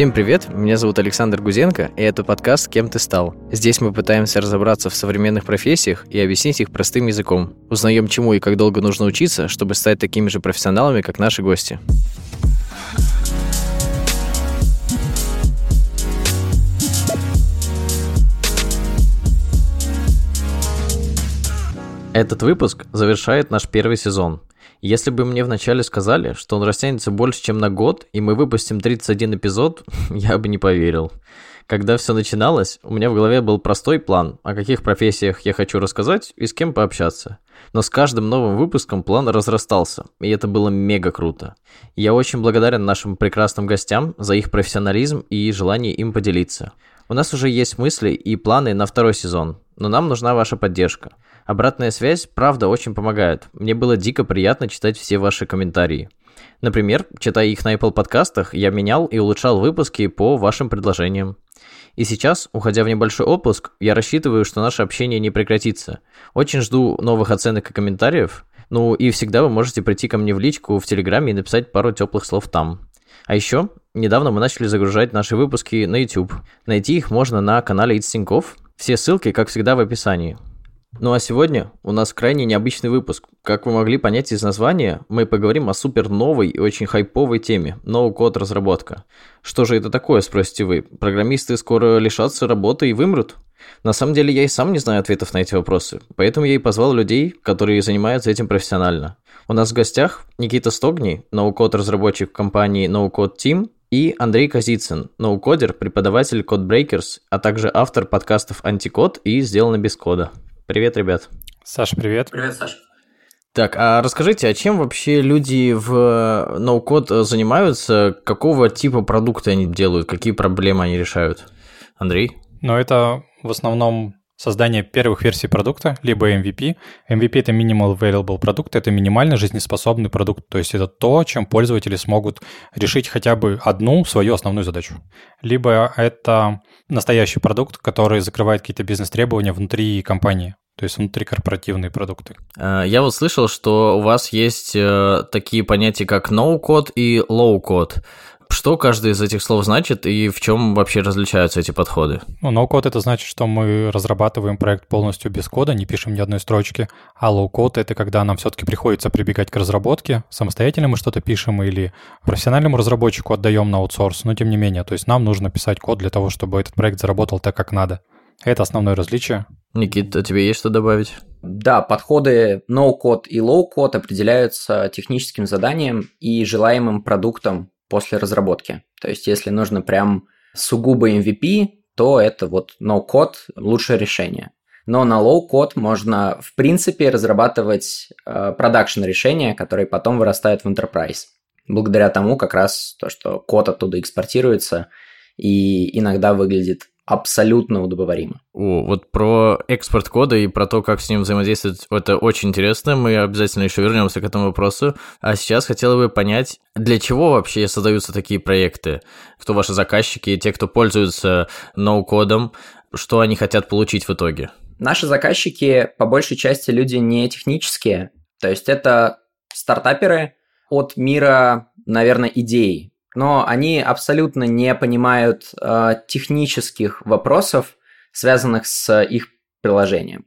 Всем привет, меня зовут Александр Гузенко, и это подкаст «Кем ты стал?». Здесь мы пытаемся разобраться в современных профессиях и объяснить их простым языком. Узнаем, чему и как долго нужно учиться, чтобы стать такими же профессионалами, как наши гости. Этот выпуск завершает наш первый сезон. Если бы мне вначале сказали, что он растянется больше, чем на год, и мы выпустим 31 эпизод, я бы не поверил. Когда все начиналось, у меня в голове был простой план, о каких профессиях я хочу рассказать и с кем пообщаться. Но с каждым новым выпуском план разрастался, и это было мега круто. Я очень благодарен нашим прекрасным гостям за их профессионализм и желание им поделиться. У нас уже есть мысли и планы на второй сезон, но нам нужна ваша поддержка. Обратная связь, правда, очень помогает. Мне было дико приятно читать все ваши комментарии. Например, читая их на Apple подкастах, я менял и улучшал выпуски по вашим предложениям. И сейчас, уходя в небольшой отпуск, я рассчитываю, что наше общение не прекратится. Очень жду новых оценок и комментариев. Ну и всегда вы можете прийти ко мне в личку в Телеграме и написать пару теплых слов там. А еще, недавно мы начали загружать наши выпуски на YouTube. Найти их можно на канале It's. Все ссылки, как всегда, в описании. Ну а сегодня у нас крайне необычный выпуск. Как вы могли понять из названия, мы поговорим о супер новой и очень хайповой теме – ноу-код разработка. Что же это такое, спросите вы? Программисты скоро лишатся работы и вымрут? На самом деле я и сам не знаю ответов на эти вопросы, поэтому я и позвал людей, которые занимаются этим профессионально. У нас в гостях Никита Стогни, ноу-код разработчик компании NoCode Team, и Андрей Козицын, ноу-кодер, преподаватель CodeBreakers, а также автор подкастов «Антикод» и «Сделано без кода». Привет, ребят. Саша, привет. Привет, Саша. Так, а расскажите, а чем вообще люди в ноу-код занимаются? Какого типа продукты они делают? Какие проблемы они решают? Андрей? Ну, это в основном создание первых версий продукта, либо MVP. MVP — это Minimal Available продукт, это минимально жизнеспособный продукт, то есть это то, чем пользователи смогут решить хотя бы одну свою основную задачу. Либо это настоящий продукт, который закрывает какие-то бизнес-требования внутри компании то есть внутрикорпоративные продукты. А, я вот слышал, что у вас есть э, такие понятия, как no-code и low-code. Что каждый из этих слов значит и в чем вообще различаются эти подходы? Ну, no-code это значит, что мы разрабатываем проект полностью без кода, не пишем ни одной строчки, а low-code это когда нам все-таки приходится прибегать к разработке, самостоятельно мы что-то пишем или профессиональному разработчику отдаем на аутсорс, но тем не менее, то есть нам нужно писать код для того, чтобы этот проект заработал так, как надо. Это основное различие. Никита, тебе есть что добавить? Да, подходы no-code и low-code определяются техническим заданием и желаемым продуктом после разработки. То есть, если нужно прям сугубо MVP, то это вот no-code лучшее решение. Но на low-code можно, в принципе, разрабатывать э, решения, которые потом вырастают в enterprise. Благодаря тому как раз то, что код оттуда экспортируется и иногда выглядит абсолютно удобоваримо. О, вот про экспорт кода и про то, как с ним взаимодействовать, это очень интересно. Мы обязательно еще вернемся к этому вопросу. А сейчас хотела бы понять, для чего вообще создаются такие проекты? Кто ваши заказчики, те, кто пользуются ноу-кодом, что они хотят получить в итоге? Наши заказчики, по большей части, люди не технические. То есть это стартаперы от мира, наверное, идей но они абсолютно не понимают э, технических вопросов, связанных с их приложением.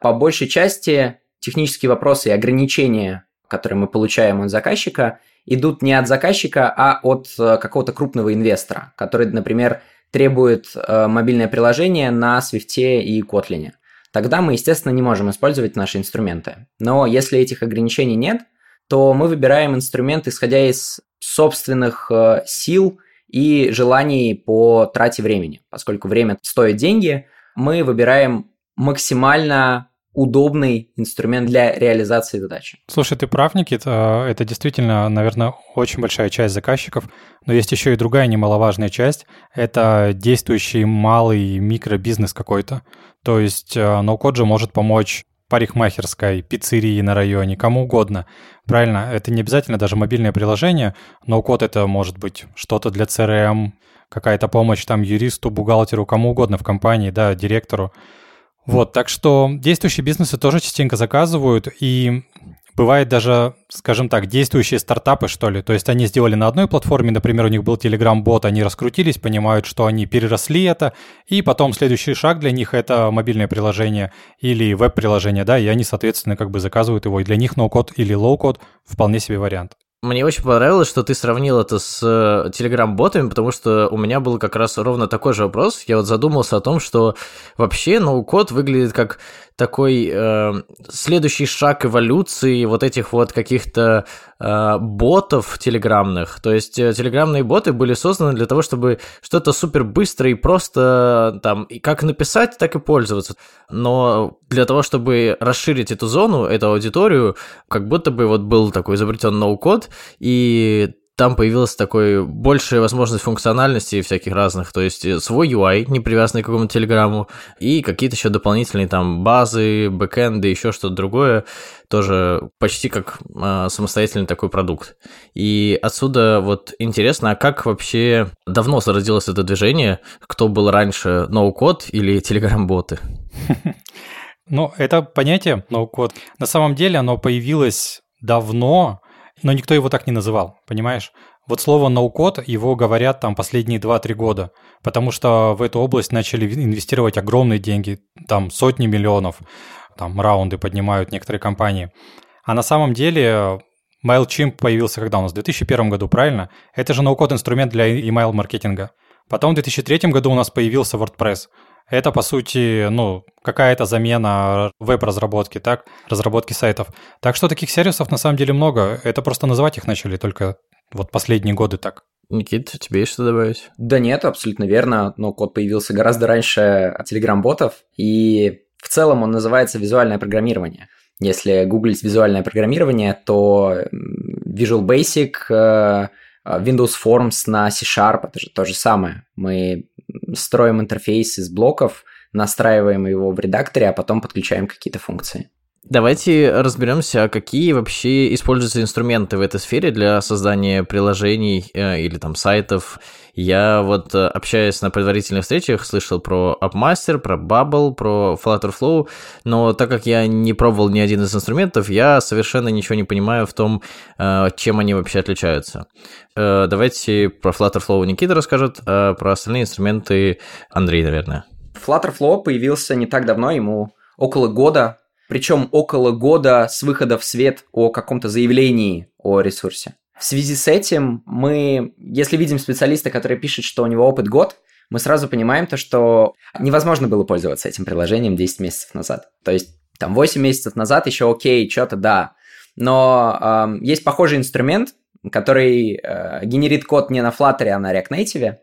По большей части технические вопросы и ограничения, которые мы получаем от заказчика, идут не от заказчика, а от э, какого-то крупного инвестора, который, например, требует э, мобильное приложение на Swift и Kotlin. Тогда мы, естественно, не можем использовать наши инструменты. Но если этих ограничений нет, то мы выбираем инструмент, исходя из собственных э, сил и желаний по трате времени. Поскольку время стоит деньги, мы выбираем максимально удобный инструмент для реализации задачи. Слушай, ты прав, Никита, это действительно, наверное, очень большая часть заказчиков, но есть еще и другая немаловажная часть, это действующий малый микробизнес какой-то. То есть э, ноу-код же может помочь парикмахерской, пиццерии на районе, кому угодно. Правильно, это не обязательно даже мобильное приложение, но код это может быть что-то для CRM, какая-то помощь там юристу, бухгалтеру, кому угодно в компании, да, директору. Вот, так что действующие бизнесы тоже частенько заказывают, и бывает даже, скажем так, действующие стартапы, что ли. То есть они сделали на одной платформе, например, у них был Telegram-бот, они раскрутились, понимают, что они переросли это, и потом следующий шаг для них — это мобильное приложение или веб-приложение, да, и они, соответственно, как бы заказывают его, и для них no-code или low-code вполне себе вариант. Мне очень понравилось, что ты сравнил это с э, потому что у меня был как раз ровно такой же вопрос. Я вот задумался о том, что вообще ноу-код выглядит как такой э, следующий шаг эволюции вот этих вот каких-то ботов телеграмных. То есть э, телеграмные боты были созданы для того, чтобы что-то супер быстро и просто там и как написать, так и пользоваться. Но для того, чтобы расширить эту зону, эту аудиторию, как будто бы вот был такой изобретен ноу-код, и там появилась такой большая возможность функциональности всяких разных, то есть э, свой UI, не привязанный к какому-то телеграмму, и какие-то еще дополнительные там базы, бэкэнды, еще что-то другое, тоже почти как э, самостоятельный такой продукт. И отсюда вот интересно, а как вообще давно зародилось это движение? Кто был раньше, ноу-код или телеграм-боты? Ну, это понятие ноу-код. На самом деле оно появилось давно, но никто его так не называл, понимаешь? Вот слово ноу-код, его говорят там последние 2-3 года, потому что в эту область начали инвестировать огромные деньги, там сотни миллионов, там раунды поднимают некоторые компании. А на самом деле MailChimp появился когда у нас? В 2001 году, правильно? Это же ноу-код инструмент для email маркетинга. Потом в 2003 году у нас появился WordPress. Это, по сути, ну, какая-то замена веб-разработки, так, разработки сайтов. Так что таких сервисов на самом деле много. Это просто называть их начали только вот последние годы так. Никит, тебе есть что добавить? Да нет, абсолютно верно. Но код появился гораздо раньше Telegram-ботов, и в целом он называется визуальное программирование. Если гуглить визуальное программирование, то Visual Basic, э, Windows Forms на C-Sharp, это же то же самое. Мы строим интерфейс из блоков, настраиваем его в редакторе, а потом подключаем какие-то функции. Давайте разберемся, какие вообще используются инструменты в этой сфере для создания приложений э, или там сайтов. Я вот, э, общаясь на предварительных встречах, слышал про AppMaster, про Bubble, про Flutterflow, но так как я не пробовал ни один из инструментов, я совершенно ничего не понимаю в том, э, чем они вообще отличаются. Э, давайте про Flutterflow Никита расскажет, а про остальные инструменты Андрей, наверное. Flutterflow появился не так давно, ему около года, причем около года с выхода в свет о каком-то заявлении о ресурсе. В связи с этим мы, если видим специалиста, который пишет, что у него опыт год, мы сразу понимаем то, что невозможно было пользоваться этим приложением 10 месяцев назад. То есть там 8 месяцев назад еще окей, что-то да. Но э, есть похожий инструмент, который э, генерит код не на Flutter, а на React Native,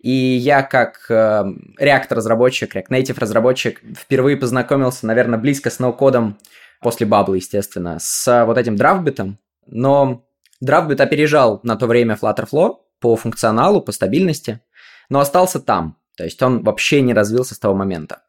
и я как э, React-разработчик, React Native разработчик впервые познакомился, наверное, близко с no-code ом после Bubble, естественно, с вот этим Draftbit ом. Но Draftbit опережал на то время FlutterFlow по функционалу, по стабильности, но остался там. То есть он вообще не развился с того момента.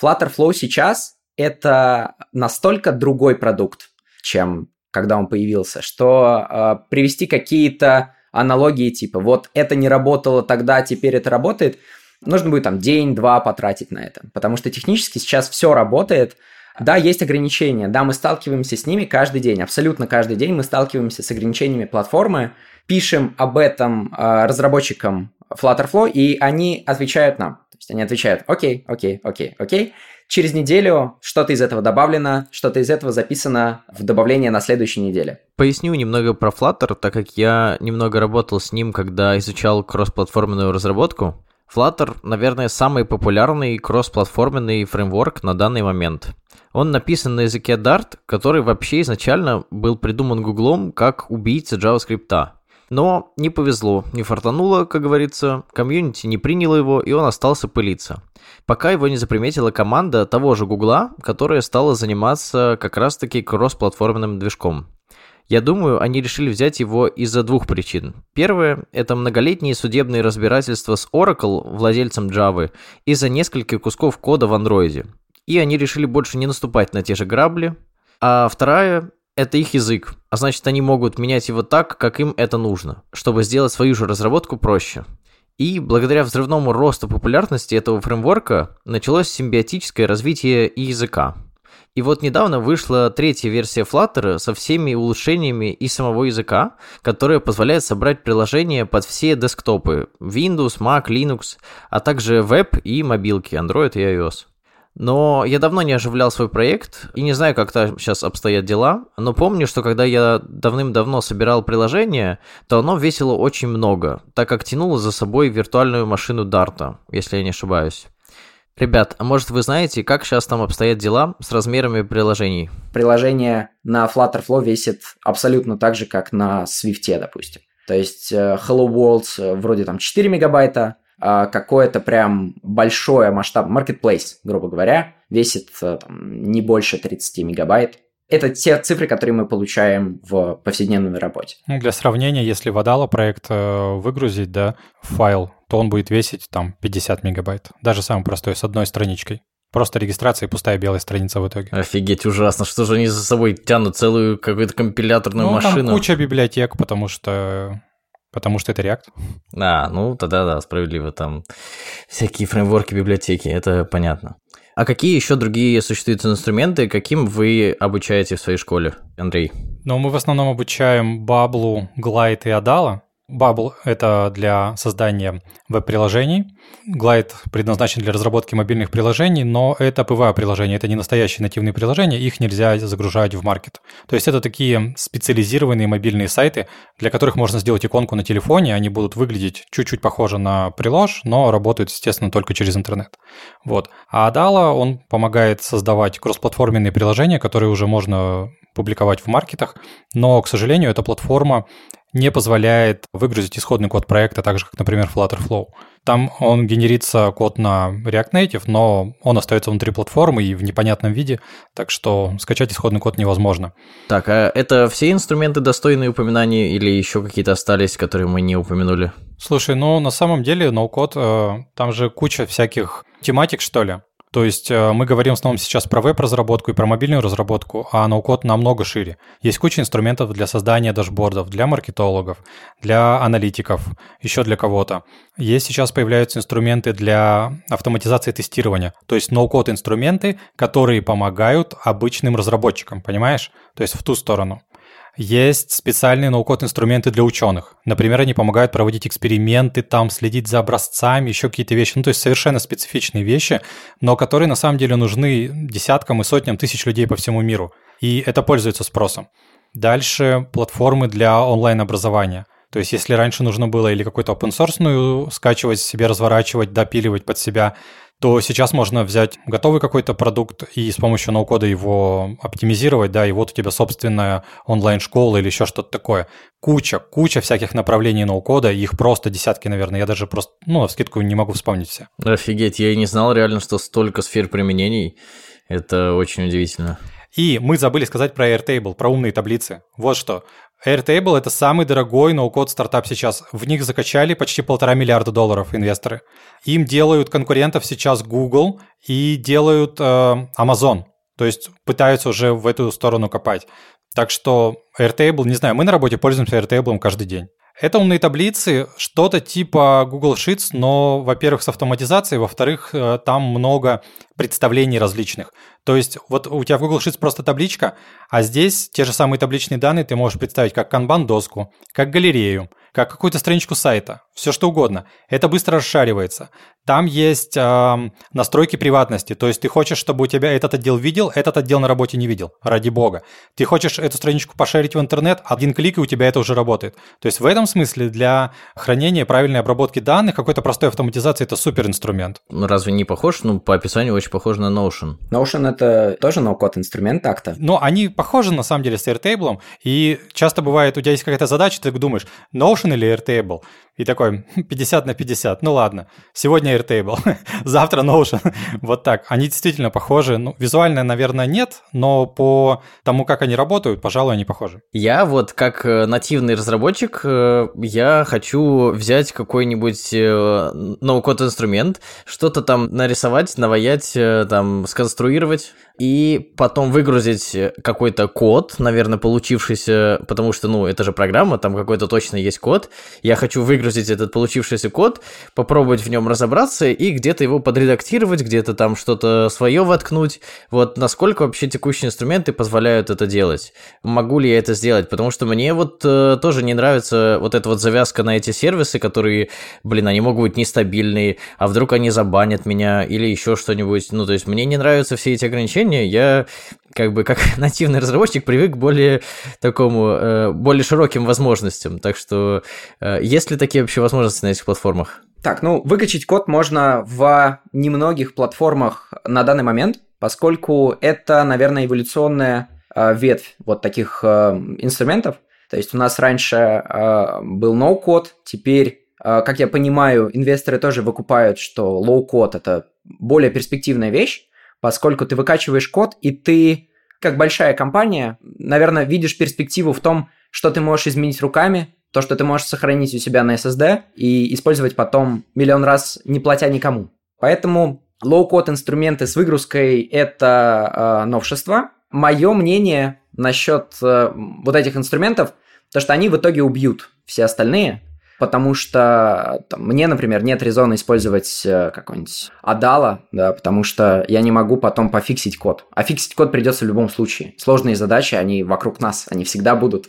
Flutterflow сейчас это настолько другой продукт, чем когда он появился, что э, привести какие-то аналогии типа вот это не работало тогда, теперь это работает, нужно будет там день-два потратить на это. Потому что технически сейчас все работает. Да, есть ограничения, да, мы сталкиваемся с ними каждый день, абсолютно каждый день мы сталкиваемся с ограничениями платформы, пишем об этом э, разработчикам Flutterflow, и они отвечают нам. То есть они отвечают, окей, окей, окей, окей. Через неделю что-то из этого добавлено, что-то из этого записано в добавление на следующей неделе. Поясню немного про Flutter, так как я немного работал с ним, когда изучал кроссплатформенную разработку. Flutter, наверное, самый популярный кроссплатформенный фреймворк на данный момент. Он написан на языке Dart, который вообще изначально был придуман Гуглом как убийца JavaScript. Но не повезло, не фартануло, как говорится, комьюнити не приняло его, и он остался пылиться. Пока его не заприметила команда того же Гугла, которая стала заниматься как раз-таки кроссплатформенным движком. Я думаю, они решили взять его из-за двух причин. Первое – это многолетние судебные разбирательства с Oracle, владельцем Java, из-за нескольких кусков кода в андроиде. И они решили больше не наступать на те же грабли. А вторая это их язык, а значит они могут менять его так, как им это нужно, чтобы сделать свою же разработку проще. И благодаря взрывному росту популярности этого фреймворка началось симбиотическое развитие и языка. И вот недавно вышла третья версия Flutter со всеми улучшениями и самого языка, которая позволяет собрать приложения под все десктопы Windows, Mac, Linux, а также веб и мобилки Android и iOS. Но я давно не оживлял свой проект и не знаю, как там сейчас обстоят дела, но помню, что когда я давным-давно собирал приложение, то оно весило очень много, так как тянуло за собой виртуальную машину Дарта, если я не ошибаюсь. Ребят, а может вы знаете, как сейчас там обстоят дела с размерами приложений? Приложение на Flutterflow весит абсолютно так же, как на Swift, допустим. То есть э, Hello World э, вроде там 4 мегабайта, какое-то прям большое масштаб, marketplace, грубо говоря, весит э, там, не больше 30 мегабайт. Это те цифры, которые мы получаем в повседневной работе. Ну, для сравнения, если в Adalo проект э, выгрузить, да, файл, то он будет весить там 50 мегабайт. Даже самый простой, с одной страничкой. Просто регистрация и пустая белая страница в итоге. Офигеть, ужасно. Что же они за собой тянут целую какую-то компиляторную ну, машину? Там куча библиотек, потому что Потому что это React. А, ну тогда да, справедливо. Там всякие фреймворки, библиотеки, это понятно. А какие еще другие существуют инструменты, каким вы обучаете в своей школе, Андрей? Ну, мы в основном обучаем Баблу, Glide и Adala. Bubble — это для создания веб-приложений. Glide предназначен для разработки мобильных приложений, но это ПВА-приложения, это не настоящие нативные приложения, их нельзя загружать в маркет. То есть это такие специализированные мобильные сайты, для которых можно сделать иконку на телефоне, они будут выглядеть чуть-чуть похоже на прилож, но работают, естественно, только через интернет. Вот. А Adala, он помогает создавать кроссплатформенные приложения, которые уже можно публиковать в маркетах, но, к сожалению, эта платформа не позволяет выгрузить исходный код проекта, так же, как, например, Flutterflow. Там он генерится код на React Native, но он остается внутри платформы и в непонятном виде, так что скачать исходный код невозможно. Так, а это все инструменты достойные упоминания или еще какие-то остались, которые мы не упомянули? Слушай, ну на самом деле ноу-код, э, там же куча всяких тематик, что ли. То есть э, мы говорим в основном сейчас про веб-разработку и про мобильную разработку, а ноу-код намного шире. Есть куча инструментов для создания дашбордов, для маркетологов, для аналитиков, еще для кого-то. Есть сейчас появляются инструменты для автоматизации тестирования, то есть ноу-код инструменты, которые помогают обычным разработчикам, понимаешь? То есть в ту сторону. Есть специальные ноу-код инструменты для ученых. Например, они помогают проводить эксперименты, там следить за образцами, еще какие-то вещи. Ну, то есть совершенно специфичные вещи, но которые на самом деле нужны десяткам и сотням тысяч людей по всему миру. И это пользуется спросом. Дальше платформы для онлайн-образования. То есть, если раньше нужно было или какой-то open source скачивать себе, разворачивать, допиливать под себя, то сейчас можно взять готовый какой-то продукт и с помощью ноу-кода его оптимизировать, да, и вот у тебя собственная онлайн-школа или еще что-то такое. Куча, куча всяких направлений ноу-кода, их просто десятки, наверное, я даже просто, ну, на скидку не могу вспомнить все. Офигеть, я и не знал реально, что столько сфер применений, это очень удивительно. И мы забыли сказать про Airtable, про умные таблицы. Вот что. Airtable — это самый дорогой ноу-код стартап сейчас. В них закачали почти полтора миллиарда долларов инвесторы. Им делают конкурентов сейчас Google и делают э, Amazon. То есть пытаются уже в эту сторону копать. Так что Airtable, не знаю, мы на работе пользуемся Airtable каждый день. Это умные таблицы, что-то типа Google Sheets, но, во-первых, с автоматизацией, во-вторых, э, там много представлений различных. То есть вот у тебя в Google Sheets просто табличка, а здесь те же самые табличные данные ты можешь представить как канбан-доску, как галерею, как какую-то страничку сайта, все что угодно. Это быстро расшаривается. Там есть э, настройки приватности, то есть ты хочешь, чтобы у тебя этот отдел видел, этот отдел на работе не видел, ради бога. Ты хочешь эту страничку пошарить в интернет, один клик, и у тебя это уже работает. То есть в этом смысле для хранения правильной обработки данных какой-то простой автоматизации это супер инструмент. Ну, разве не похож? Ну, по описанию очень похож на Notion. Notion это тоже ноу-код инструмент так-то. Но они похожи на самом деле с Airtable, и часто бывает, у тебя есть какая-то задача, ты думаешь, Notion или Airtable? И такой 50 на 50. Ну ладно, сегодня Airtable, завтра Notion. вот так. Они действительно похожи. Ну, визуально, наверное, нет, но по тому, как они работают, пожалуй, они похожи. Я вот как э, нативный разработчик, э, я хочу взять какой-нибудь э, ноу-код инструмент, что-то там нарисовать, наваять, там сконструировать, и потом выгрузить какой-то код, наверное, получившийся, потому что, ну, это же программа, там какой-то точно есть код, код, я хочу выгрузить этот получившийся код, попробовать в нем разобраться и где-то его подредактировать, где-то там что-то свое воткнуть. Вот насколько вообще текущие инструменты позволяют это делать? Могу ли я это сделать? Потому что мне вот э, тоже не нравится вот эта вот завязка на эти сервисы, которые, блин, они могут быть нестабильные, а вдруг они забанят меня или еще что-нибудь. Ну, то есть мне не нравятся все эти ограничения. Я как бы как нативный разработчик привык к более такому, э, более широким возможностям. Так что э, есть ли такие вообще возможности на этих платформах? Так, ну, выкачать код можно в немногих платформах на данный момент, поскольку это, наверное, эволюционная э, ветвь вот таких инструментов. То есть у нас раньше был no-code, теперь, как я понимаю, инвесторы тоже выкупают, что low-code – это более перспективная вещь, поскольку ты выкачиваешь код, и ты, как большая компания, наверное, видишь перспективу в том, что ты можешь изменить руками, то, что ты можешь сохранить у себя на SSD и использовать потом миллион раз, не платя никому. Поэтому low-code инструменты с выгрузкой – это э, новшество. Мое мнение насчет э, вот этих инструментов, то, что они в итоге убьют все остальные, потому что там, мне, например, нет резона использовать э, какой-нибудь Адала, да, потому что я не могу потом пофиксить код. А фиксить код придется в любом случае. Сложные задачи, они вокруг нас, они всегда будут.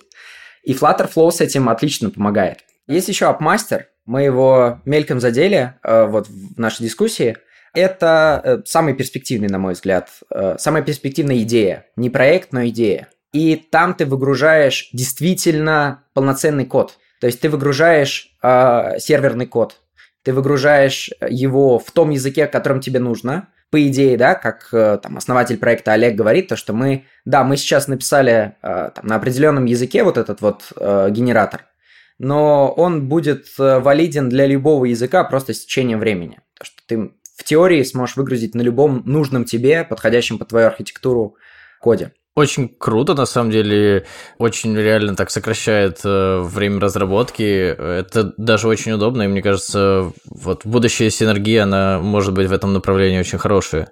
И Flutterflow с этим отлично помогает. Есть еще AppMaster, мы его мельком задели э, вот в нашей дискуссии. Это э, самый перспективный, на мой взгляд, э, самая перспективная идея. Не проект, но идея. И там ты выгружаешь действительно полноценный код. То есть ты выгружаешь э, серверный код, ты выгружаешь его в том языке, которым тебе нужно. По идее, да, как э, там основатель проекта Олег говорит, то что мы, да, мы сейчас написали э, там, на определенном языке вот этот вот э, генератор, но он будет э, валиден для любого языка просто с течением времени. То, что ты в теории сможешь выгрузить на любом нужном тебе, подходящем под твою архитектуру коде. Очень круто, на самом деле, очень реально так сокращает э, время разработки. Это даже очень удобно, и мне кажется, вот будущая синергия, она может быть в этом направлении очень хорошая.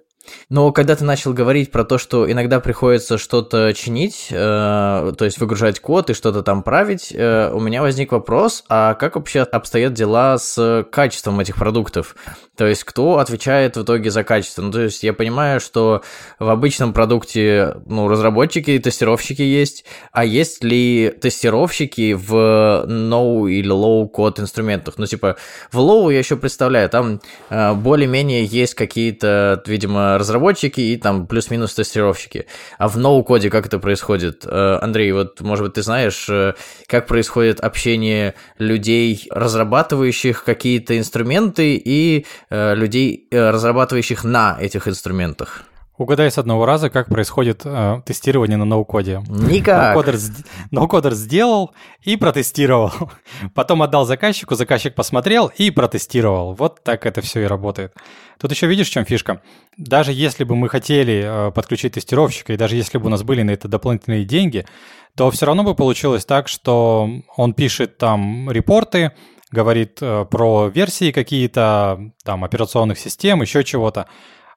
Но когда ты начал говорить про то, что иногда приходится что-то чинить, э, то есть выгружать код и что-то там править, э, у меня возник вопрос, а как вообще обстоят дела с качеством этих продуктов? То есть кто отвечает в итоге за качество? Ну, то есть я понимаю, что в обычном продукте, ну, разработчики и тестировщики есть, а есть ли тестировщики в no или low код инструментах? Ну, типа, в low я еще представляю, там э, более-менее есть какие-то, видимо, разработчики и там плюс-минус тестировщики. А в no коде как это происходит? Э, Андрей, вот, может быть, ты знаешь, э, как происходит общение людей, разрабатывающих какие-то инструменты и Э, людей, разрабатывающих на этих инструментах. Угадай с одного раза, как происходит э, тестирование на ноу-коде. Никак. Ноу-кодер, ноу-кодер сделал и протестировал. Потом отдал заказчику, заказчик посмотрел и протестировал. Вот так это все и работает. Тут еще видишь, в чем фишка? Даже если бы мы хотели э, подключить тестировщика, и даже если бы у нас были на это дополнительные деньги, то все равно бы получилось так, что он пишет там репорты, говорит э, про версии какие-то, там, операционных систем, еще чего-то.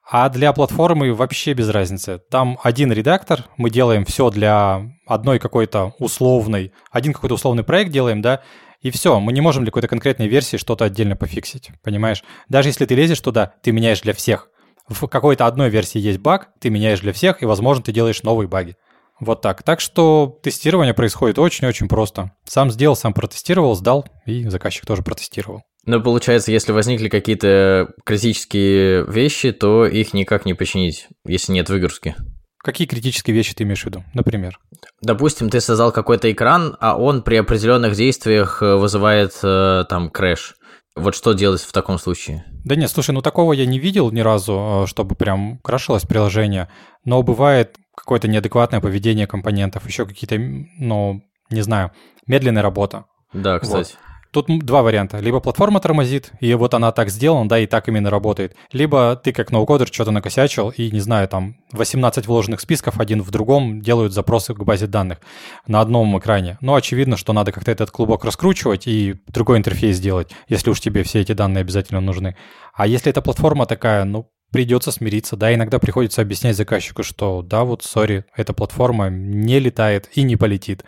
А для платформы вообще без разницы. Там один редактор, мы делаем все для одной какой-то условной, один какой-то условный проект делаем, да, и все, мы не можем для какой-то конкретной версии что-то отдельно пофиксить, понимаешь? Даже если ты лезешь туда, ты меняешь для всех. В какой-то одной версии есть баг, ты меняешь для всех, и, возможно, ты делаешь новые баги. Вот так. Так что тестирование происходит очень-очень просто. Сам сделал, сам протестировал, сдал, и заказчик тоже протестировал. Ну, получается, если возникли какие-то критические вещи, то их никак не починить, если нет выгрузки. Какие критические вещи ты имеешь в виду, например? Допустим, ты создал какой-то экран, а он при определенных действиях э, вызывает э, там крэш. Вот что делать в таком случае? Да нет, слушай, ну такого я не видел ни разу, э, чтобы прям крашилось приложение. Но бывает какое-то неадекватное поведение компонентов, еще какие-то, ну, не знаю, медленная работа. Да, кстати. Вот. Тут два варианта. Либо платформа тормозит, и вот она так сделана, да, и так именно работает. Либо ты как ноу-кодер что-то накосячил, и, не знаю, там 18 вложенных списков один в другом делают запросы к базе данных на одном экране. Но очевидно, что надо как-то этот клубок раскручивать и другой интерфейс сделать, если уж тебе все эти данные обязательно нужны. А если эта платформа такая, ну, придется смириться. Да, иногда приходится объяснять заказчику, что да, вот, сори, эта платформа не летает и не полетит.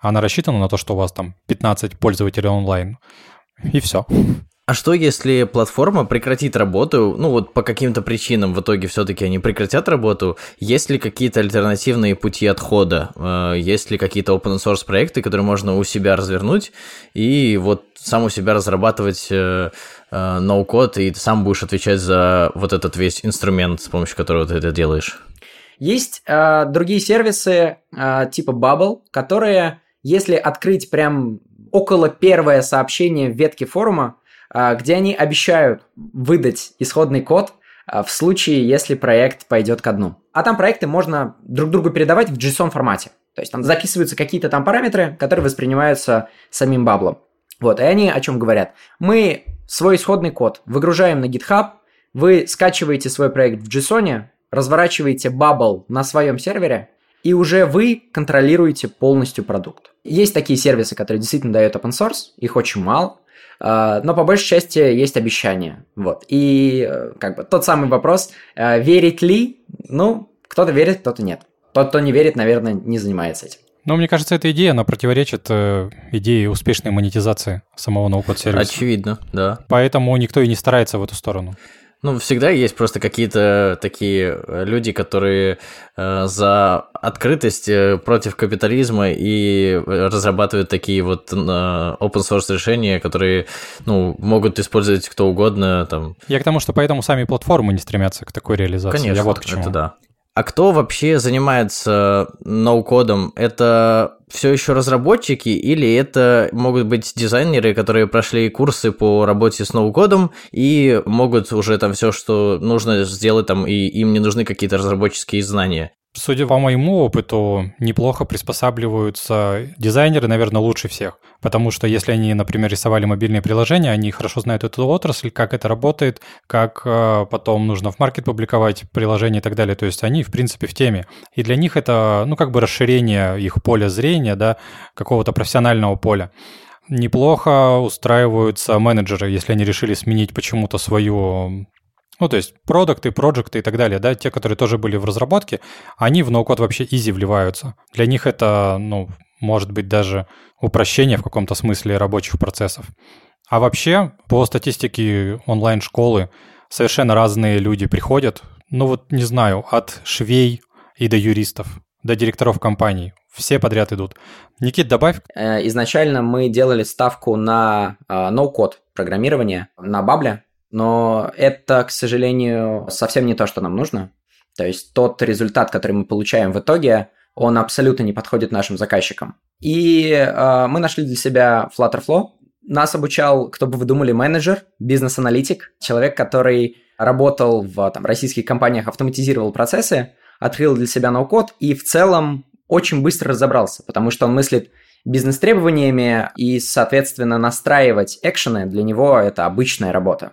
Она рассчитана на то, что у вас там 15 пользователей онлайн, и все. А что, если платформа прекратит работу, ну вот по каким-то причинам в итоге все-таки они прекратят работу? Есть ли какие-то альтернативные пути отхода? Э, есть ли какие-то open source проекты, которые можно у себя развернуть и вот сам у себя разрабатывать э, э, ноу-код, и ты сам будешь отвечать за вот этот весь инструмент, с помощью которого ты это делаешь? Есть э, другие сервисы э, типа Bubble, которые, если открыть прям около первое сообщение в ветке форума, а, где они обещают выдать исходный код а, в случае, если проект пойдет ко дну. А там проекты можно друг другу передавать в JSON формате. То есть там записываются какие-то там параметры, которые воспринимаются самим баблом. Вот, и они о чем говорят? Мы свой исходный код выгружаем на GitHub, вы скачиваете свой проект в JSON, разворачиваете бабл на своем сервере, и уже вы контролируете полностью продукт. Есть такие сервисы, которые действительно дают open source, их очень мало, а, но по большей части есть обещания. Вот. И э, как бы тот самый вопрос, э, верить ли? Ну, кто-то верит, кто-то нет. Тот, кто не верит, наверное, не занимается этим. Но мне кажется, эта идея, она противоречит э, идее успешной монетизации самого ноу-код сервиса. Очевидно, да. Поэтому никто и не старается в эту сторону. Ну, всегда есть просто какие-то такие э, люди, которые э, за открытость э, против капитализма и разрабатывают такие вот э, open source решения, которые, ну, могут использовать кто угодно. Там. Я к тому, что поэтому сами платформы не стремятся к такой реализации. Конечно, Я вот к чему. это да. А кто вообще занимается ноу-кодом? Это все еще разработчики или это могут быть дизайнеры, которые прошли курсы по работе с ноу-кодом и могут уже там все, что нужно сделать там, и им не нужны какие-то разработческие знания? Судя по моему опыту, неплохо приспосабливаются дизайнеры, наверное, лучше всех. Потому что если они, например, рисовали мобильные приложения, они хорошо знают эту отрасль, как это работает, как э, потом нужно в маркет публиковать приложение и так далее. То есть они, в принципе, в теме. И для них это, ну, как бы расширение их поля зрения, да, какого-то профессионального поля неплохо устраиваются менеджеры, если они решили сменить почему-то свою ну, то есть продукты, проекты и так далее, да, те, которые тоже были в разработке, они в ноу-код вообще изи вливаются. Для них это, ну, может быть даже упрощение в каком-то смысле рабочих процессов. А вообще, по статистике онлайн-школы, совершенно разные люди приходят, ну вот, не знаю, от швей и до юристов, до директоров компаний. Все подряд идут. Никит, добавь. Э, изначально мы делали ставку на э, ноу-код программирование на Бабле, но это, к сожалению, совсем не то, что нам нужно. То есть тот результат, который мы получаем в итоге, он абсолютно не подходит нашим заказчикам. И э, мы нашли для себя Flutterflow. Нас обучал, кто бы вы думали, менеджер, бизнес-аналитик, человек, который работал в там, российских компаниях, автоматизировал процессы, открыл для себя ноу-код и в целом очень быстро разобрался, потому что он мыслит бизнес-требованиями и, соответственно, настраивать экшены для него это обычная работа.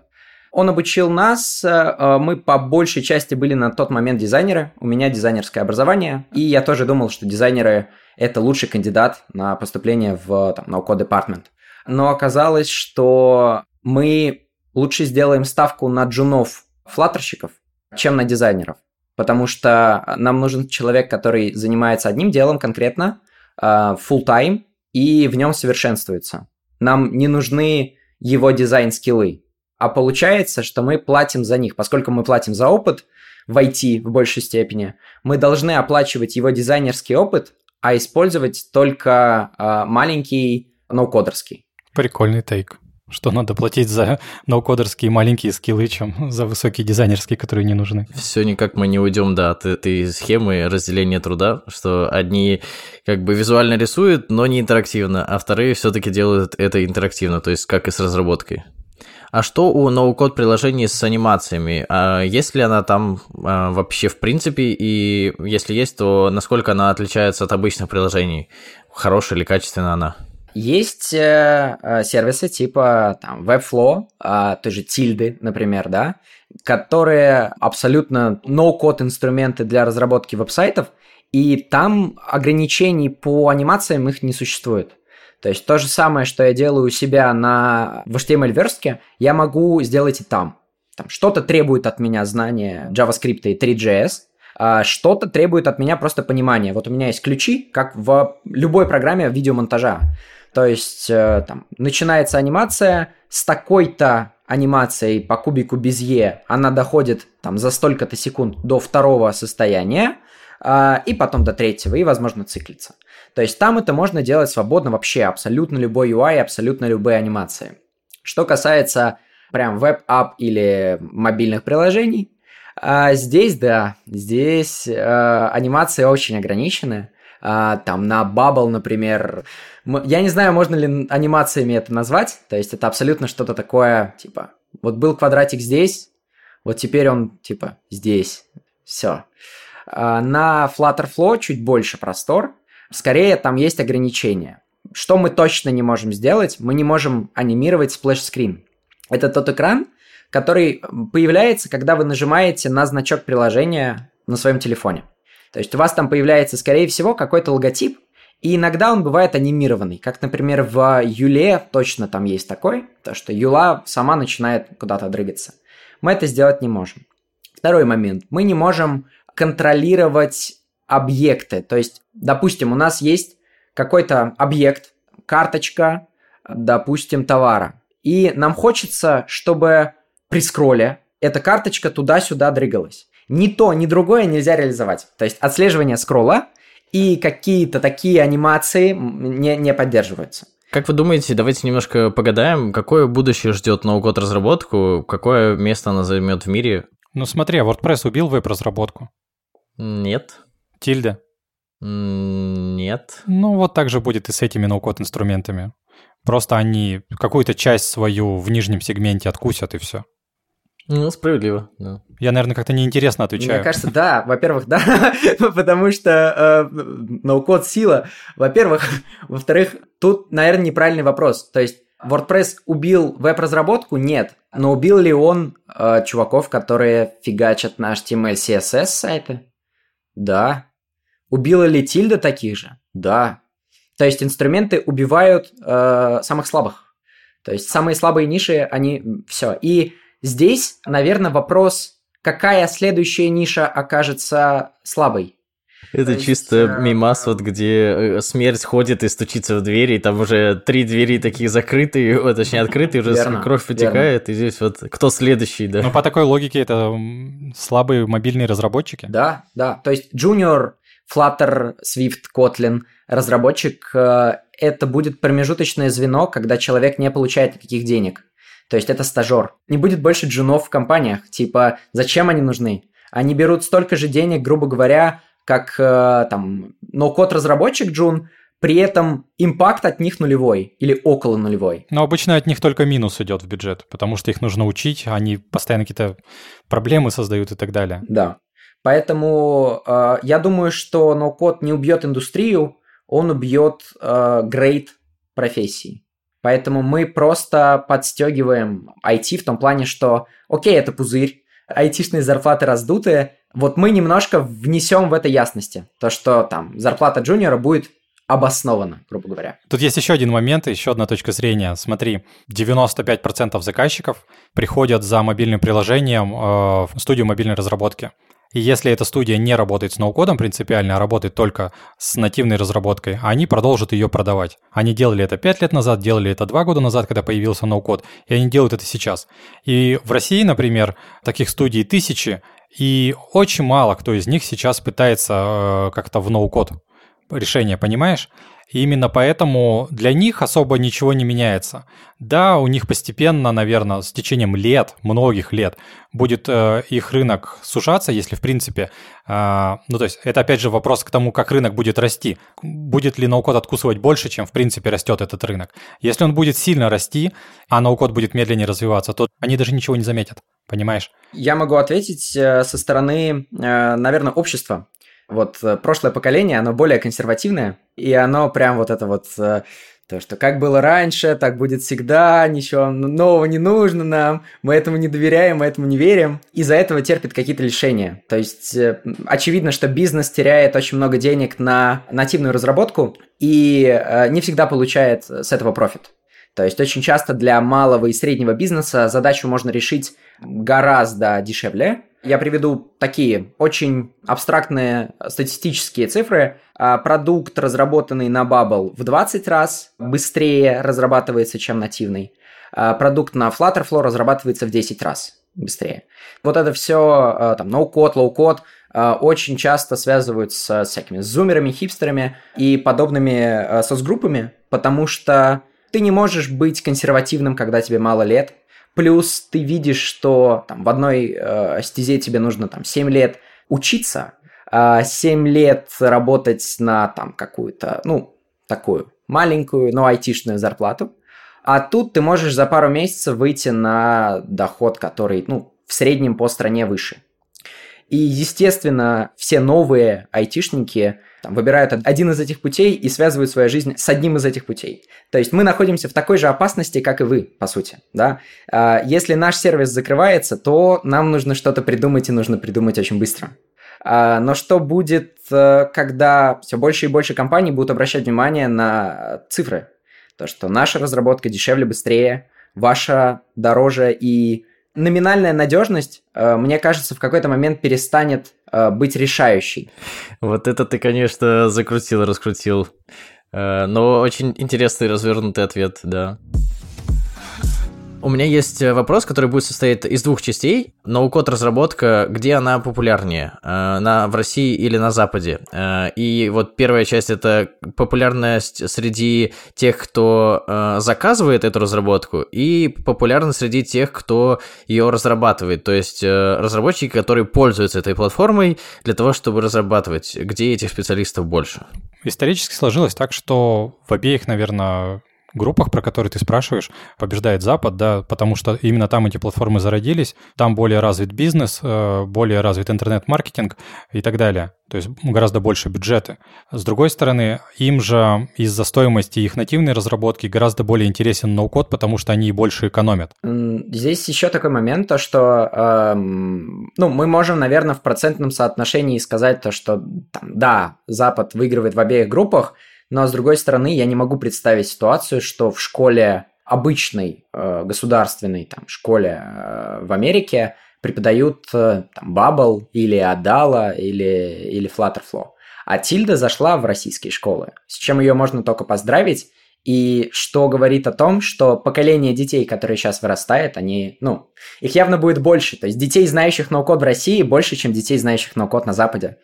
Он обучил нас, э, э, мы по большей части были на тот момент дизайнеры, у меня дизайнерское образование, и я тоже думал, что дизайнеры – это лучший кандидат на поступление в там, department. Но оказалось, что мы лучше сделаем ставку на джунов, флаттерщиков, чем на дизайнеров. Потому что нам нужен человек, который занимается одним делом конкретно, э, full time, и в нем совершенствуется. Нам не нужны его дизайн-скиллы. А получается, что мы платим за них. Поскольку мы платим за опыт в IT в большей степени, мы должны оплачивать его дизайнерский опыт, а использовать только э, маленький ноу-кодерский. Прикольный тейк. Что надо платить за ноу-кодерские маленькие скиллы, чем за высокие дизайнерские, которые не нужны. Все никак мы не уйдем, да, от этой схемы разделения труда, что одни как бы визуально рисуют, но не интерактивно, а вторые все-таки делают это интерактивно, то есть как и с разработкой. А что у ноу-код приложений с анимациями? А есть ли она там а, вообще в принципе? И если есть, то насколько она отличается от обычных приложений? Хорошая или качественная она? Есть э, э, сервисы типа там, Webflow, э, той же Tilde, например, да, которые абсолютно no-код инструменты для разработки веб-сайтов, и там ограничений по анимациям их не существует. То есть то же самое, что я делаю у себя на, в HTML-верстке, я могу сделать и там. Там что-то требует от меня знания JavaScript и 3JS, а, что-то требует от меня просто понимания. Вот у меня есть ключи, как в любой программе видеомонтажа. То есть э, там начинается анимация с такой-то анимацией по кубику Безье, она доходит там за столько-то секунд до второго состояния, а, и потом до третьего, и, возможно, циклится. То есть там это можно делать свободно вообще, абсолютно любой UI, абсолютно любые анимации. Что касается прям веб-ап или мобильных приложений, а здесь, да, здесь э, анимации очень ограничены. А, там на Bubble, например, я не знаю, можно ли анимациями это назвать, то есть это абсолютно что-то такое, типа, вот был квадратик здесь, вот теперь он, типа, здесь, все. А, на FlutterFlow чуть больше простор, скорее там есть ограничения. Что мы точно не можем сделать? Мы не можем анимировать splash screen. Это тот экран, который появляется, когда вы нажимаете на значок приложения на своем телефоне. То есть у вас там появляется, скорее всего, какой-то логотип, и иногда он бывает анимированный, как, например, в Юле точно там есть такой, то что Юла сама начинает куда-то дрыгаться. Мы это сделать не можем. Второй момент. Мы не можем контролировать объекты. То есть, допустим, у нас есть какой-то объект, карточка, допустим, товара. И нам хочется, чтобы при скролле эта карточка туда-сюда дрыгалась. Ни то, ни другое нельзя реализовать. То есть отслеживание скролла и какие-то такие анимации не, не поддерживаются. Как вы думаете, давайте немножко погадаем, какое будущее ждет ноу-код разработку, какое место она займет в мире? Ну смотри, а WordPress убил веб-разработку? Нет. Тильда? Нет. Ну вот так же будет и с этими ноу-код инструментами. Просто они какую-то часть свою в нижнем сегменте откусят и все. Ну, справедливо, да. Я, наверное, как-то неинтересно отвечаю. Мне кажется, да. Во-первых, да, потому что э, ноу-код сила. Во-первых. Во-вторых, тут, наверное, неправильный вопрос. То есть WordPress убил веб-разработку? Нет. Но убил ли он э, чуваков, которые фигачат на HTML, CSS сайты? Да. Убила ли Тильда таких же? Да. То есть инструменты убивают э, самых слабых. То есть самые слабые ниши, они все. И здесь, наверное, вопрос, какая следующая ниша окажется слабой. Это То чисто есть, э, мимас, вот где э, смерть ходит и стучится в двери, и там уже три двери такие закрытые, о, точнее открытые, уже верно, кровь потекает, верно. и здесь вот кто следующий, да? Ну, по такой логике это слабые мобильные разработчики? Да, да. То есть Junior, Flutter, Swift, Kotlin – разработчик, э, это будет промежуточное звено, когда человек не получает никаких денег. То есть это стажер. Не будет больше джунов в компаниях. Типа, зачем они нужны? Они берут столько же денег, грубо говоря, как э, там ноу-код разработчик джун, при этом импакт от них нулевой или около нулевой. Но обычно от них только минус идет в бюджет, потому что их нужно учить, они постоянно какие-то проблемы создают и так далее. Да. Поэтому э, я думаю, что ноу-код не убьет индустрию, он убьет э, грейд профессии. Поэтому мы просто подстегиваем IT в том плане, что окей, это пузырь, айтишные зарплаты раздутые, вот мы немножко внесем в это ясности. То, что там зарплата джуниора будет обоснована, грубо говоря. Тут есть еще один момент, еще одна точка зрения. Смотри, 95% заказчиков приходят за мобильным приложением э, в студию мобильной разработки. И если эта студия не работает с ноу-кодом принципиально, а работает только с нативной разработкой, они продолжат ее продавать. Они делали это 5 лет назад, делали это 2 года назад, когда появился ноу-код, и они делают это сейчас. И в России, например, таких студий тысячи, и очень мало кто из них сейчас пытается э, как-то в ноу-код решение, понимаешь? И именно поэтому для них особо ничего не меняется. Да, у них постепенно, наверное, с течением лет, многих лет, будет э, их рынок сужаться, если в принципе... Э, ну, то есть это опять же вопрос к тому, как рынок будет расти. Будет ли ноу-код откусывать больше, чем в принципе растет этот рынок? Если он будет сильно расти, а ноу-код будет медленнее развиваться, то они даже ничего не заметят. Понимаешь? Я могу ответить э, со стороны, э, наверное, общества. Вот э, прошлое поколение, оно более консервативное, и оно прям вот это вот э, то, что как было раньше, так будет всегда, ничего нового не нужно нам, мы этому не доверяем, мы этому не верим. Из-за этого терпит какие-то лишения. То есть э, очевидно, что бизнес теряет очень много денег на нативную разработку и не всегда получает с этого профит. То есть очень часто для малого и среднего бизнеса задачу можно решить гораздо дешевле, Я приведу такие очень абстрактные статистические цифры. А, продукт, разработанный на Bubble, в 20 раз быстрее разрабатывается, чем нативный. А, продукт на Flutterflow разрабатывается в 10 раз быстрее. Вот это все, а, там, no-code, low-code, очень часто связываются с всякими зумерами, хипстерами и подобными соцгруппами, потому что ты не можешь быть консервативным, когда тебе мало лет, плюс ты видишь, что там, в одной э, стезе тебе нужно там 7 лет учиться, а 7 лет работать на там какую-то, ну, такую маленькую, но айтишную зарплату, а тут ты можешь за пару месяцев выйти на доход, который, ну, в среднем по стране выше. И, естественно, все новые айтишники там, выбирают один из этих путей и связывают свою жизнь с одним из этих путей. То есть мы находимся в такой же опасности, как и вы, по сути. Да? А, если наш сервис закрывается, то нам нужно что-то придумать, и нужно придумать очень быстро. А, но что будет, э, когда все больше и больше компаний будут обращать внимание на цифры? То, что наша разработка дешевле, быстрее, ваша дороже и номинальная надежность, э, мне кажется, в какой-то момент перестанет э, быть решающей. Вот это ты, конечно, закрутил, раскрутил. Но очень интересный развернутый ответ, да. У меня есть э, вопрос, который будет состоять из двух частей. Ноу-код разработка, где она популярнее? Э, на, в России или на Западе? Э, и вот первая часть это популярность среди тех, кто заказывает эту разработку, и популярность среди тех, кто ее разрабатывает. То есть разработчики, которые пользуются этой платформой для того, чтобы разрабатывать. Где этих специалистов больше? Исторически сложилось так, что в обеих, наверное, группах, про которые ты спрашиваешь, побеждает Запад, да, потому что именно там эти платформы зародились, там более развит бизнес, э, более развит интернет-маркетинг и так далее. То есть гораздо больше бюджеты. С другой стороны, им же из-за стоимости их нативной разработки гораздо более интересен ноу-код, потому что они больше экономят. Здесь еще такой момент, то что эм, ну, мы можем, наверное, в процентном соотношении сказать то, что там, да, Запад выигрывает в обеих группах, но с другой стороны, я не могу представить ситуацию, что в школе обычной э, государственной там, школе э, в Америке преподают э, там, Bubble или Adala или, или Flutterflow. А Тильда зашла в российские школы, с чем ее можно только поздравить. И что говорит о том, что поколение детей, которые сейчас вырастает, они, ну, их явно будет больше. То есть детей, знающих ноу-код в России, больше, чем детей, знающих ноу-код на Западе.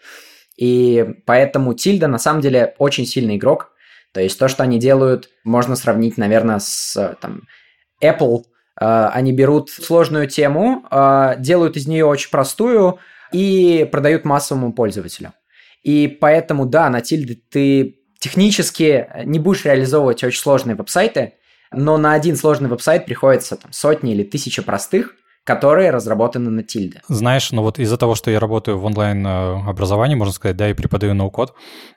И поэтому Тильда на самом деле очень сильный игрок. То есть то, что они делают, можно сравнить, наверное, с там, Apple. Э, они берут сложную тему, э, делают из нее очень простую и продают массовому пользователю. И поэтому, да, на Тильде ты технически не будешь реализовывать очень сложные веб-сайты, но на один сложный веб-сайт приходится там, сотни или тысячи простых, которые разработаны на тильде. Знаешь, ну вот из-за того, что я работаю в онлайн-образовании, можно сказать, да, и преподаю ноу-код,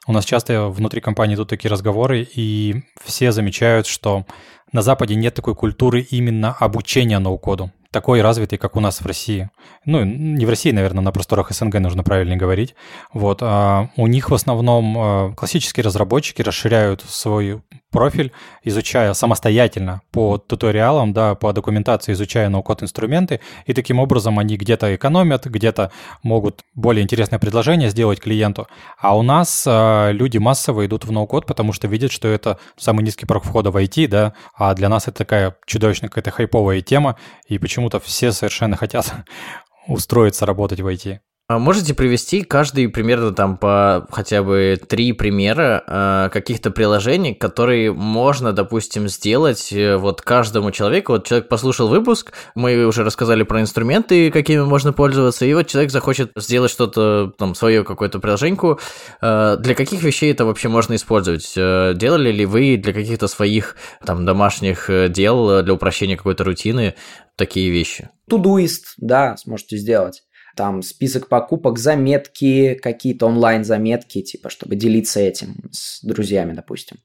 у нас часто внутри компании идут такие разговоры, и все замечают, что на Западе нет такой культуры именно обучения ноу-коду такой развитый, как у нас в России. Ну, не в России, наверное, на просторах СНГ нужно правильно говорить. Вот. А у них в основном а, классические разработчики расширяют свой профиль, изучая самостоятельно по туториалам, да, по документации, изучая ноу-код инструменты, и таким образом они где-то экономят, где-то могут более интересное предложение сделать клиенту. А у нас э, люди массово идут в ноу-код, потому что видят, что это самый низкий порог входа в IT, да, а для нас это такая чудовищная какая-то хайповая тема, и почему-то все совершенно хотят устроиться работать в IT. А можете привести каждый примерно там по хотя бы три примера э, каких-то приложений, которые можно, допустим, сделать э, вот каждому человеку. Вот человек послушал выпуск, мы уже рассказали про инструменты, какими можно пользоваться, и вот человек захочет сделать что-то, там, свое какое-то приложеньку. Э, для каких вещей это вообще можно использовать? Э, делали ли вы для каких-то своих там домашних э, дел, для упрощения какой-то рутины такие вещи? Тудуист, да, сможете сделать там список покупок, заметки, какие-то онлайн-заметки, типа, чтобы делиться этим с друзьями, допустим.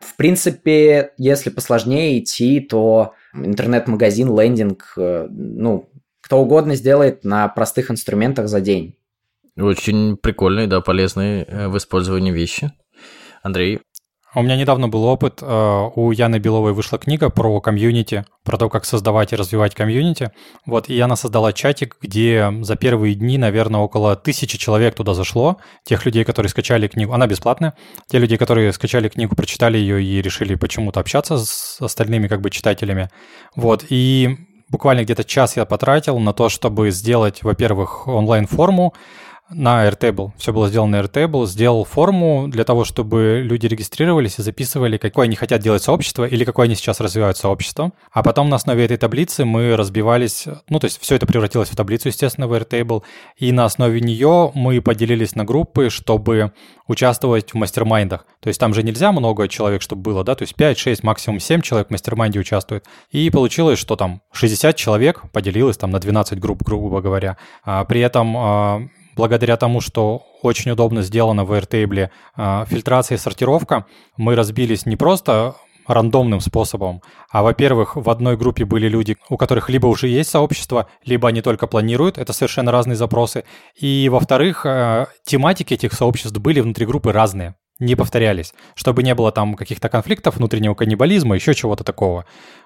В принципе, если посложнее идти, то интернет-магазин, лендинг, э, ну, кто угодно сделает на простых инструментах за день. Очень прикольные, да, полезные э, в использовании вещи. Андрей? У меня недавно был опыт, э, у Яны Беловой вышла книга про комьюнити, про то, как создавать и развивать комьюнити. Вот, и она создала чатик, где за первые дни, наверное, около тысячи человек туда зашло, тех людей, которые скачали книгу. Она бесплатная. Те люди, которые скачали книгу, прочитали ее и решили почему-то общаться с остальными как бы читателями. Вот, и буквально где-то час я потратил на то, чтобы сделать, во-первых, онлайн-форму, на Airtable. Все было сделано на Airtable. Сделал форму для того, чтобы люди регистрировались и записывали, какое они хотят делать сообщество или какое они сейчас развивают сообщество. А потом на основе этой таблицы мы разбивались, ну, то есть все это превратилось в таблицу, естественно, в Airtable. И на основе нее мы поделились на группы, чтобы участвовать в mastermind ах. То есть там же нельзя много человек, чтобы было, да, то есть 5, 6, максимум 7 человек в mastermind е участвует. И получилось, что там 60 человек поделилось там на 12 групп, грубо говоря. А при этом а, благодаря тому, что очень удобно сделано в Airtable а, фильтрация и сортировка, мы разбились не просто рандомным способом. А, во-первых, в одной группе были люди, у которых либо уже есть сообщество, либо они только планируют, это совершенно разные запросы. И, во-вторых, а, тематики этих сообществ были внутри группы разные не повторялись, чтобы не было там каких-то конфликтов, внутреннего каннибализма, еще чего-то такого.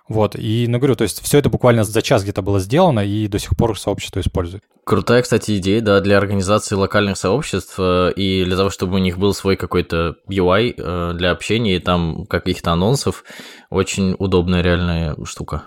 Вот, и, ну, говорю, то есть все это буквально за час где-то было сделано, и до сих пор сообщество использует. Крутая, кстати, идея, да, для организации локальных сообществ э, и для того, чтобы у них был свой какой-то UI э, для общения и там каких-то анонсов. Очень удобная реальная штука.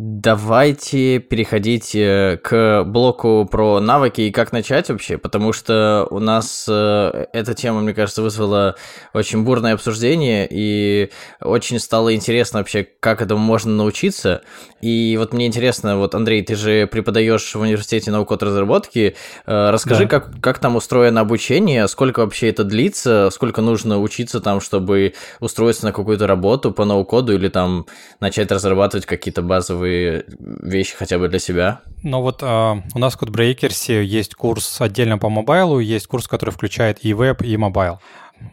Давайте переходить э, к блоку про навыки и как начать вообще, потому что у нас э, эта тема, мне кажется, вызвала очень бурное обсуждение, и очень стало интересно вообще, как этому можно научиться. И вот мне интересно, вот, Андрей, ты же преподаешь в университете no-code разработки, э, расскажи, да. как, как там устроено обучение, сколько вообще это длится, сколько нужно учиться там, чтобы устроиться на какую-то работу по no-code у или там начать разрабатывать какие-то базовые базовые вещи хотя бы для себя? Ну вот э, у нас в CodeBreakers есть курс отдельно по mobile у, есть курс, который включает и веб, и mobile.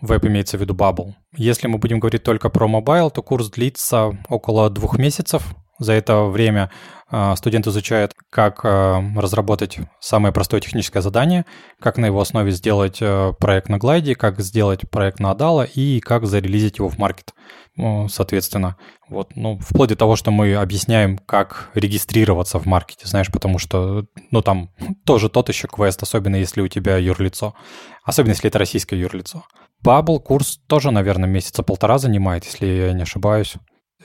Веб, имеется в виду Bubble. Если мы будем говорить только про мобайл, то курс длится около двух месяцев. За это время студент изучает, как а, разработать самое простое техническое задание, как на его основе сделать э, проект на Glide, как сделать проект на Adalo и как зарелизить его в маркет, ну, соответственно. Вот, ну, вплоть до того, что мы объясняем, как регистрироваться в маркете, знаешь, потому что, ну, там тоже тот еще квест, особенно если у тебя юрлицо, особенно если это российское юрлицо. Bubble курс тоже, наверное, месяца полтора занимает, если я не ошибаюсь.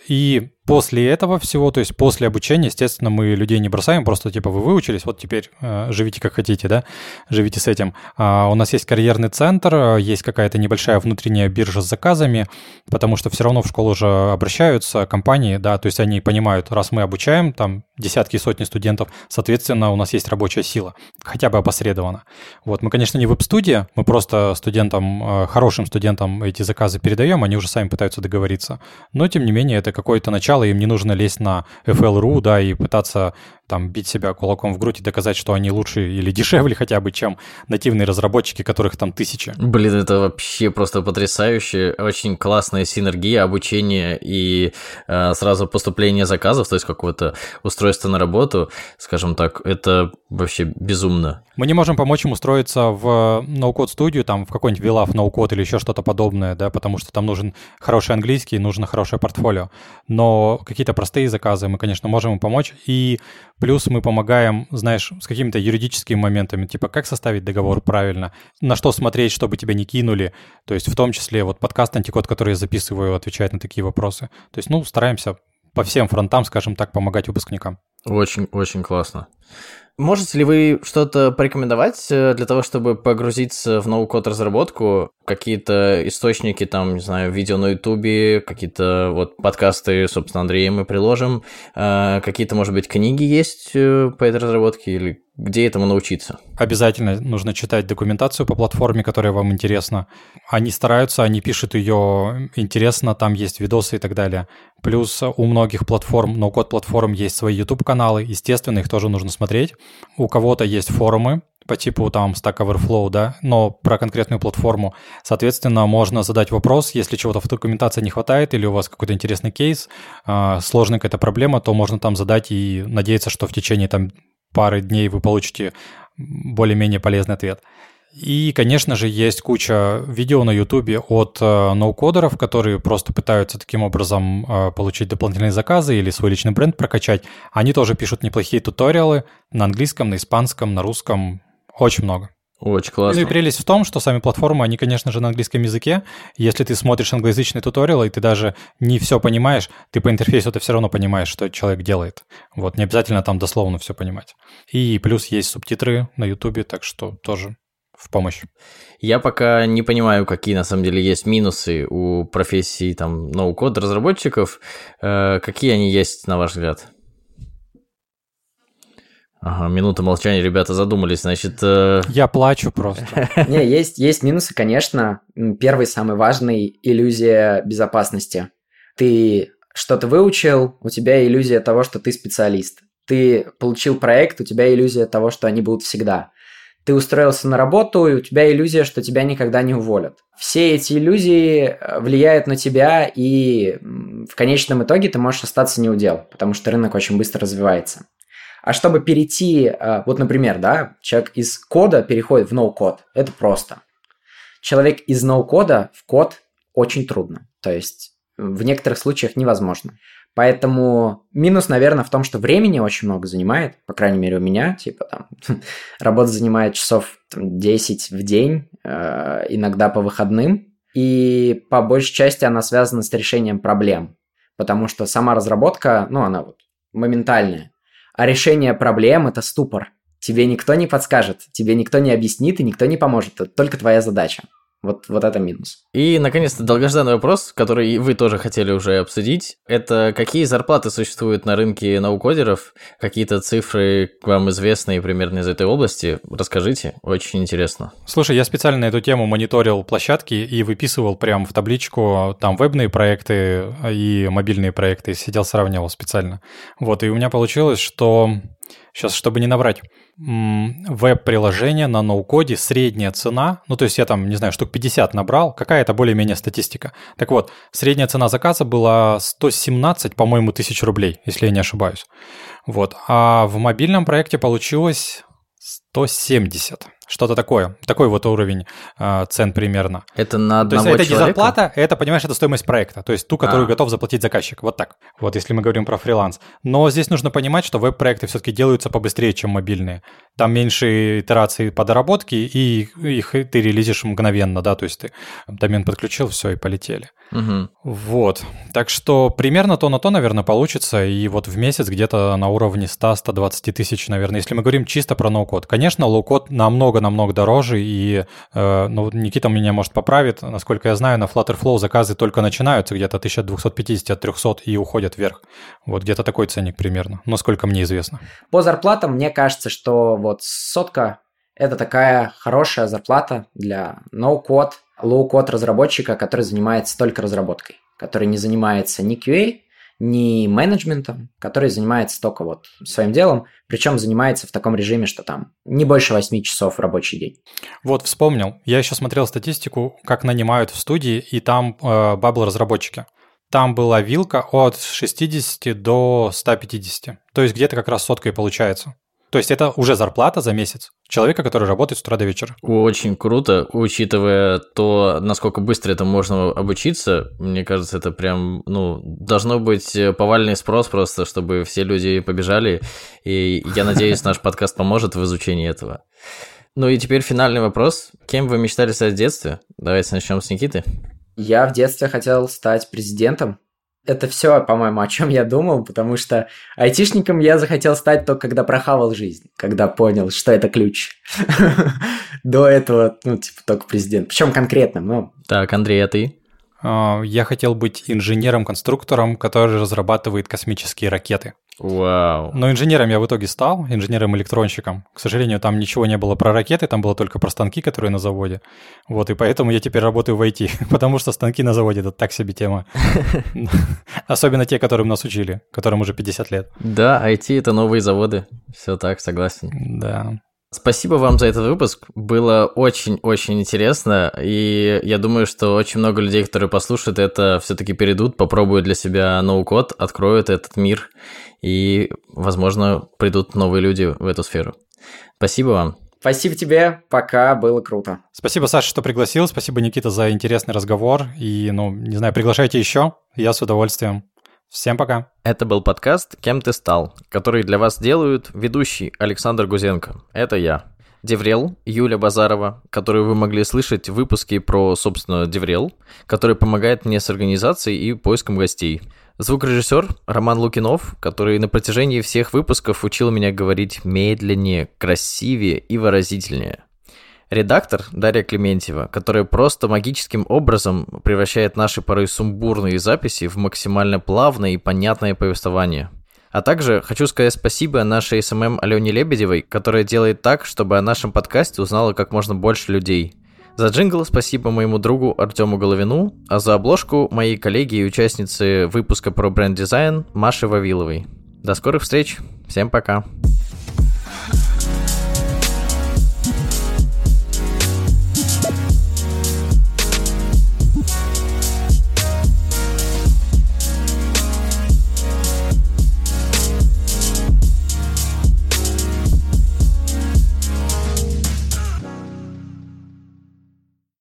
И после этого всего, то есть после обучения, естественно, мы людей не бросаем, просто типа вы выучились, вот теперь э, живите как хотите, да, живите с этим. А у нас есть карьерный центр, есть какая-то небольшая внутренняя биржа с заказами, потому что все равно в школу уже обращаются компании, да, то есть они понимают, раз мы обучаем там десятки и сотни студентов, соответственно, у нас есть рабочая сила, хотя бы опосредованно. Вот, мы, конечно, не веб-студия, мы просто студентам, э, хорошим студентам эти заказы передаем, они уже сами пытаются договориться, но, тем не менее, это какое-то начало материала, им не нужно лезть на FL.ru, да, и пытаться там бить себя кулаком в грудь и доказать, что они лучше или дешевле хотя бы, чем нативные разработчики, которых там тысячи. Блин, это вообще просто потрясающе. Очень классная синергия обучения и э, сразу поступление заказов, то есть какого-то устройства на работу, скажем так, это вообще безумно. Мы не можем помочь им устроиться в ноу-код студию, там в какой-нибудь VLAF ноу-код или еще что-то подобное, да, потому что там нужен хороший английский, нужно хорошее портфолио. Но какие-то простые заказы мы, конечно, можем им помочь. И Плюс мы помогаем, знаешь, с какими-то юридическими моментами, типа как составить договор правильно, на что смотреть, чтобы тебя не кинули. То есть в том числе вот подкаст «Антикод», который я записываю, отвечает на такие вопросы. То есть, ну, стараемся по всем фронтам, скажем так, помогать выпускникам. Очень, очень классно. Можете ли вы что-то порекомендовать э, для того, чтобы погрузиться в ноу-код разработку? Какие-то источники, там, не знаю, видео на Ютубе, какие-то вот подкасты, собственно, Андрея мы приложим. Э, какие-то, может быть, книги есть э, по этой разработке или где этому научиться? Обязательно нужно читать документацию по платформе, которая вам интересна. Они стараются, они пишут ее интересно, там есть видосы и так далее. Плюс у многих платформ, ноу-код платформ есть свои YouTube-каналы, естественно, их тоже нужно смотреть. У кого-то есть форумы, по типу там Stack Overflow, да, но про конкретную платформу. Соответственно, можно задать вопрос, если чего-то в документации не хватает или у вас какой-то интересный кейс, а, сложная какая-то проблема, то можно там задать и надеяться, что в течение там пары дней вы получите более-менее полезный ответ. И, конечно же, есть куча видео на YouTube от э, ноу-кодеров, которые просто пытаются таким образом э, получить дополнительные заказы или свой личный бренд прокачать. Они тоже пишут неплохие туториалы на английском, на испанском, на русском. Очень много. Очень классно. Ну и прелесть в том, что сами платформы, они, конечно же, на английском языке. Если ты смотришь англоязычный туториал, и ты даже не все понимаешь, ты по интерфейсу это все равно понимаешь, что человек делает. Вот, не обязательно там дословно все понимать. И плюс есть субтитры на YouTube, так что тоже в помощь. Я пока не понимаю, какие на самом деле есть минусы у профессии там ноу-код разработчиков. Э, какие они есть, на ваш взгляд? Ага, минута молчания, ребята задумались, значит... Э... Я плачу просто. Не, есть, есть минусы, конечно. Первый, самый важный – иллюзия безопасности. Ты что-то выучил, у тебя иллюзия того, что ты специалист. Ты получил проект, у тебя иллюзия того, что они будут всегда. Ты устроился на работу, и у тебя иллюзия, что тебя никогда не уволят. Все эти иллюзии э, влияют на тебя, и в конечном итоге ты можешь остаться неудел, потому что рынок очень быстро развивается. А чтобы перейти, э, вот, например, да, человек из кода переходит в ноу-код, это просто. Человек из ноу-кода в код очень трудно. То есть в некоторых случаях невозможно. Поэтому минус, наверное, в том, что времени очень много занимает, по крайней мере у меня, типа там работа занимает часов там, 10 в день, э, иногда по выходным, и по большей части она связана с решением проблем, потому что сама разработка, ну, она вот моментальная, а решение проблем – это ступор. Тебе никто не подскажет, тебе никто не объяснит и никто не поможет, это только твоя задача. Вот, вот это минус. И, наконец-то, долгожданный вопрос, который вы тоже хотели уже обсудить. Это какие зарплаты существуют на рынке наукодеров? Какие-то цифры вам известные примерно из этой области? Расскажите, очень интересно. Слушай, я специально на эту тему мониторил площадки и выписывал прямо в табличку там вебные проекты и мобильные проекты, сидел сравнивал специально. Вот, и у меня получилось, что... Сейчас, чтобы не наврать, веб-приложение на ноу-коде, средняя цена, ну то есть я там, не знаю, штук 50 набрал, какая это более-менее статистика. Так вот, средняя цена заказа была 117, по-моему, тысяч рублей, если я не ошибаюсь. Вот, а в мобильном проекте получилось 170. Что-то такое. Такой вот уровень э, цен примерно. Это на одного То есть это человека? не зарплата, это, понимаешь, это стоимость проекта. То есть ту, которую а. готов заплатить заказчик. Вот так. Вот если мы говорим про фриланс. Но здесь нужно понимать, что веб-проекты все-таки делаются побыстрее, чем мобильные. Там меньше итераций по доработке, и их ты релизишь мгновенно, да, то есть ты домен подключил, все, и полетели. Угу. Вот. Так что примерно то на то, наверное, получится, и вот в месяц где-то на уровне 100-120 тысяч, наверное, если мы говорим чисто про no-code. Конечно, low-code намного-намного дороже, и э, ну, Никита меня, может, поправит, насколько я знаю, на Flutterflow заказы только начинаются где-то 250-300 и уходят вверх. Вот где-то такой ценник примерно, насколько мне известно. По зарплатам мне кажется, что вот сотка – это такая хорошая зарплата для no-code, low-code разработчика, который занимается только разработкой, который не занимается ни QA, ни менеджментом, который занимается только вот своим делом, причем занимается в таком режиме, что там не больше 8 часов в рабочий день. Вот, вспомнил. Я еще смотрел статистику, как нанимают в студии, и там э, Bubble-разработчики. Там была вилка от 60 до 150. То есть где-то как раз соткой получается. То есть это уже зарплата за месяц человека, который работает с утра до вечера. Очень круто, учитывая то, насколько быстро это можно обучиться. Мне кажется, это прям, ну, должно быть повальный спрос просто, чтобы все люди побежали. И я надеюсь, наш подкаст поможет в изучении этого. Ну и теперь финальный вопрос. Кем вы мечтали стать в детстве? Давайте начнем с Никиты. Я в детстве хотел стать президентом это все, по-моему, о чем я думал, потому что айтишником я захотел стать только когда прохавал жизнь, когда понял, что это ключ. До этого, ну, типа, только президент. Причем конкретно, ну. Так, Андрей, а ты? А, я хотел быть инженером-конструктором, который разрабатывает космические ракеты. Вау. Но инженером я в итоге стал, инженером-электронщиком. К сожалению, там ничего не было про ракеты, там было только про станки, которые на заводе. Вот, и поэтому я теперь работаю в IT, потому что станки на заводе – это так себе тема. Особенно те, которым нас учили, которым уже 50 лет. Да, IT – это новые заводы. Все так, согласен. Да. Спасибо вам за этот выпуск. Было очень-очень интересно. И я думаю, что очень много людей, которые послушают это, все-таки перейдут, попробуют для себя ноу-код, откроют этот мир. И, возможно, придут новые люди в эту сферу. Спасибо вам. Спасибо тебе, пока, было круто. Спасибо, Саша, что пригласил. Спасибо, Никита, за интересный разговор. И, ну, не знаю, приглашайте еще. Я с удовольствием. Всем пока. Это был подкаст «Кем ты стал», который для вас делают ведущий Александр Гузенко. Это я. Деврел, Юля Базарова, которую вы могли слышать в выпуске про, собственно, Деврел, который помогает мне с организацией и поиском гостей. Звукорежиссер Роман Лукинов, который на протяжении всех выпусков учил меня говорить медленнее, красивее и выразительнее. Редактор Дарья Клементьева, которая просто магическим образом превращает наши порой сумбурные записи в максимально плавное и понятное повествование. А также хочу сказать спасибо нашей SMM Алене Лебедевой, которая делает так, чтобы о нашем подкасте узнало как можно больше людей. За джингл спасибо моему другу Артему Головину, а за обложку моей коллеги и участницы выпуска про бренд-дизайн Маше Вавиловой. До скорых встреч, всем пока!